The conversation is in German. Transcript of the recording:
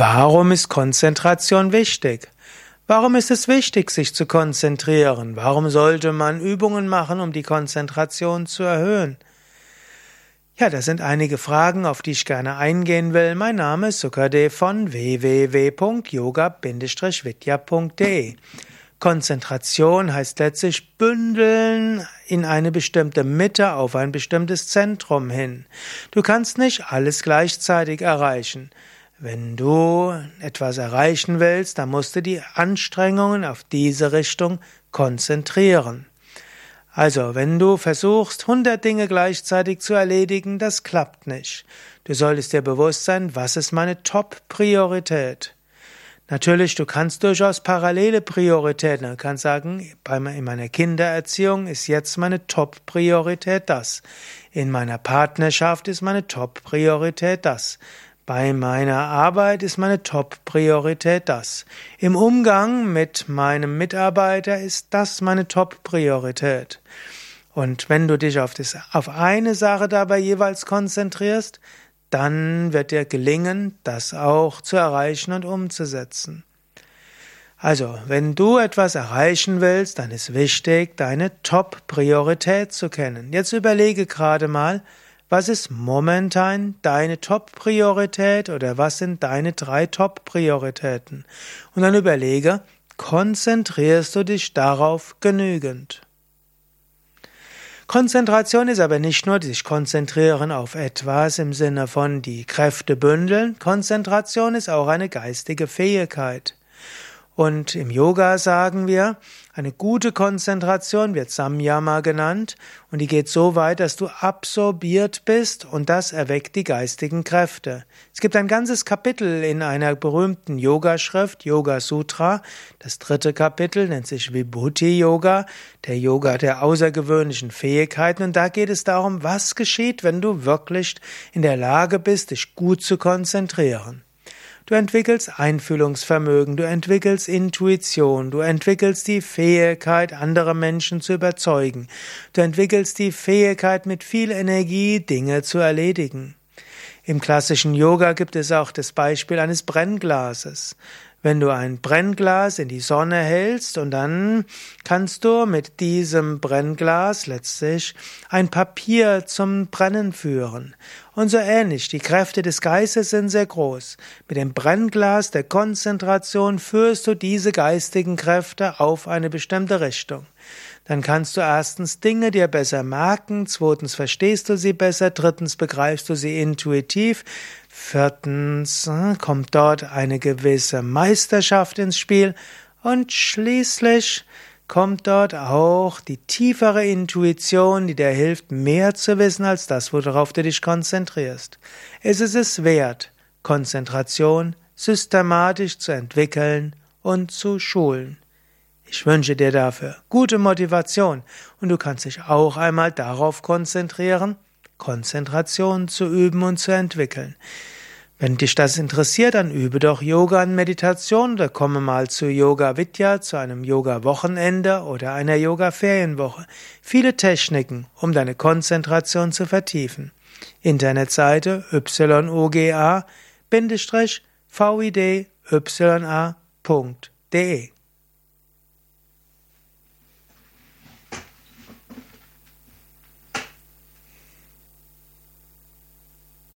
Warum ist Konzentration wichtig? Warum ist es wichtig, sich zu konzentrieren? Warum sollte man Übungen machen, um die Konzentration zu erhöhen? Ja, das sind einige Fragen, auf die ich gerne eingehen will. Mein Name ist Sukade von www.yoga-vidya.de. Konzentration heißt letztlich bündeln in eine bestimmte Mitte auf ein bestimmtes Zentrum hin. Du kannst nicht alles gleichzeitig erreichen. Wenn du etwas erreichen willst, dann musst du die Anstrengungen auf diese Richtung konzentrieren. Also, wenn du versuchst, hundert Dinge gleichzeitig zu erledigen, das klappt nicht. Du solltest dir bewusst sein, was ist meine Top-Priorität. Natürlich, du kannst durchaus parallele Prioritäten. Du kannst sagen, in meiner Kindererziehung ist jetzt meine Top-Priorität das. In meiner Partnerschaft ist meine Top-Priorität das. Bei meiner Arbeit ist meine Top-Priorität das. Im Umgang mit meinem Mitarbeiter ist das meine Top-Priorität. Und wenn du dich auf, das, auf eine Sache dabei jeweils konzentrierst, dann wird dir gelingen, das auch zu erreichen und umzusetzen. Also, wenn du etwas erreichen willst, dann ist wichtig, deine Top-Priorität zu kennen. Jetzt überlege gerade mal, was ist momentan deine Top-Priorität oder was sind deine drei Top-Prioritäten? Und dann überlege, konzentrierst du dich darauf genügend? Konzentration ist aber nicht nur sich konzentrieren auf etwas im Sinne von die Kräfte bündeln. Konzentration ist auch eine geistige Fähigkeit. Und im Yoga sagen wir, eine gute Konzentration wird Samyama genannt und die geht so weit, dass du absorbiert bist und das erweckt die geistigen Kräfte. Es gibt ein ganzes Kapitel in einer berühmten Yogaschrift, Yoga Sutra. Das dritte Kapitel nennt sich Vibhuti Yoga, der Yoga der außergewöhnlichen Fähigkeiten und da geht es darum, was geschieht, wenn du wirklich in der Lage bist, dich gut zu konzentrieren. Du entwickelst Einfühlungsvermögen, du entwickelst Intuition, du entwickelst die Fähigkeit, andere Menschen zu überzeugen, du entwickelst die Fähigkeit, mit viel Energie Dinge zu erledigen. Im klassischen Yoga gibt es auch das Beispiel eines Brennglases. Wenn du ein Brennglas in die Sonne hältst und dann kannst du mit diesem Brennglas letztlich ein Papier zum Brennen führen. Und so ähnlich, die Kräfte des Geistes sind sehr groß. Mit dem Brennglas der Konzentration führst du diese geistigen Kräfte auf eine bestimmte Richtung. Dann kannst du erstens Dinge dir besser merken, zweitens verstehst du sie besser, drittens begreifst du sie intuitiv, viertens äh, kommt dort eine gewisse Meisterschaft ins Spiel und schließlich kommt dort auch die tiefere Intuition, die dir hilft, mehr zu wissen als das, worauf du dich konzentrierst. Es ist es wert, Konzentration systematisch zu entwickeln und zu schulen. Ich wünsche dir dafür gute Motivation und du kannst dich auch einmal darauf konzentrieren, Konzentration zu üben und zu entwickeln. Wenn dich das interessiert, dann übe doch Yoga und Meditation oder komme mal zu Yoga Vidya, zu einem Yoga Wochenende oder einer Yoga Ferienwoche. Viele Techniken, um deine Konzentration zu vertiefen. Internetseite yoga-vid-ya.de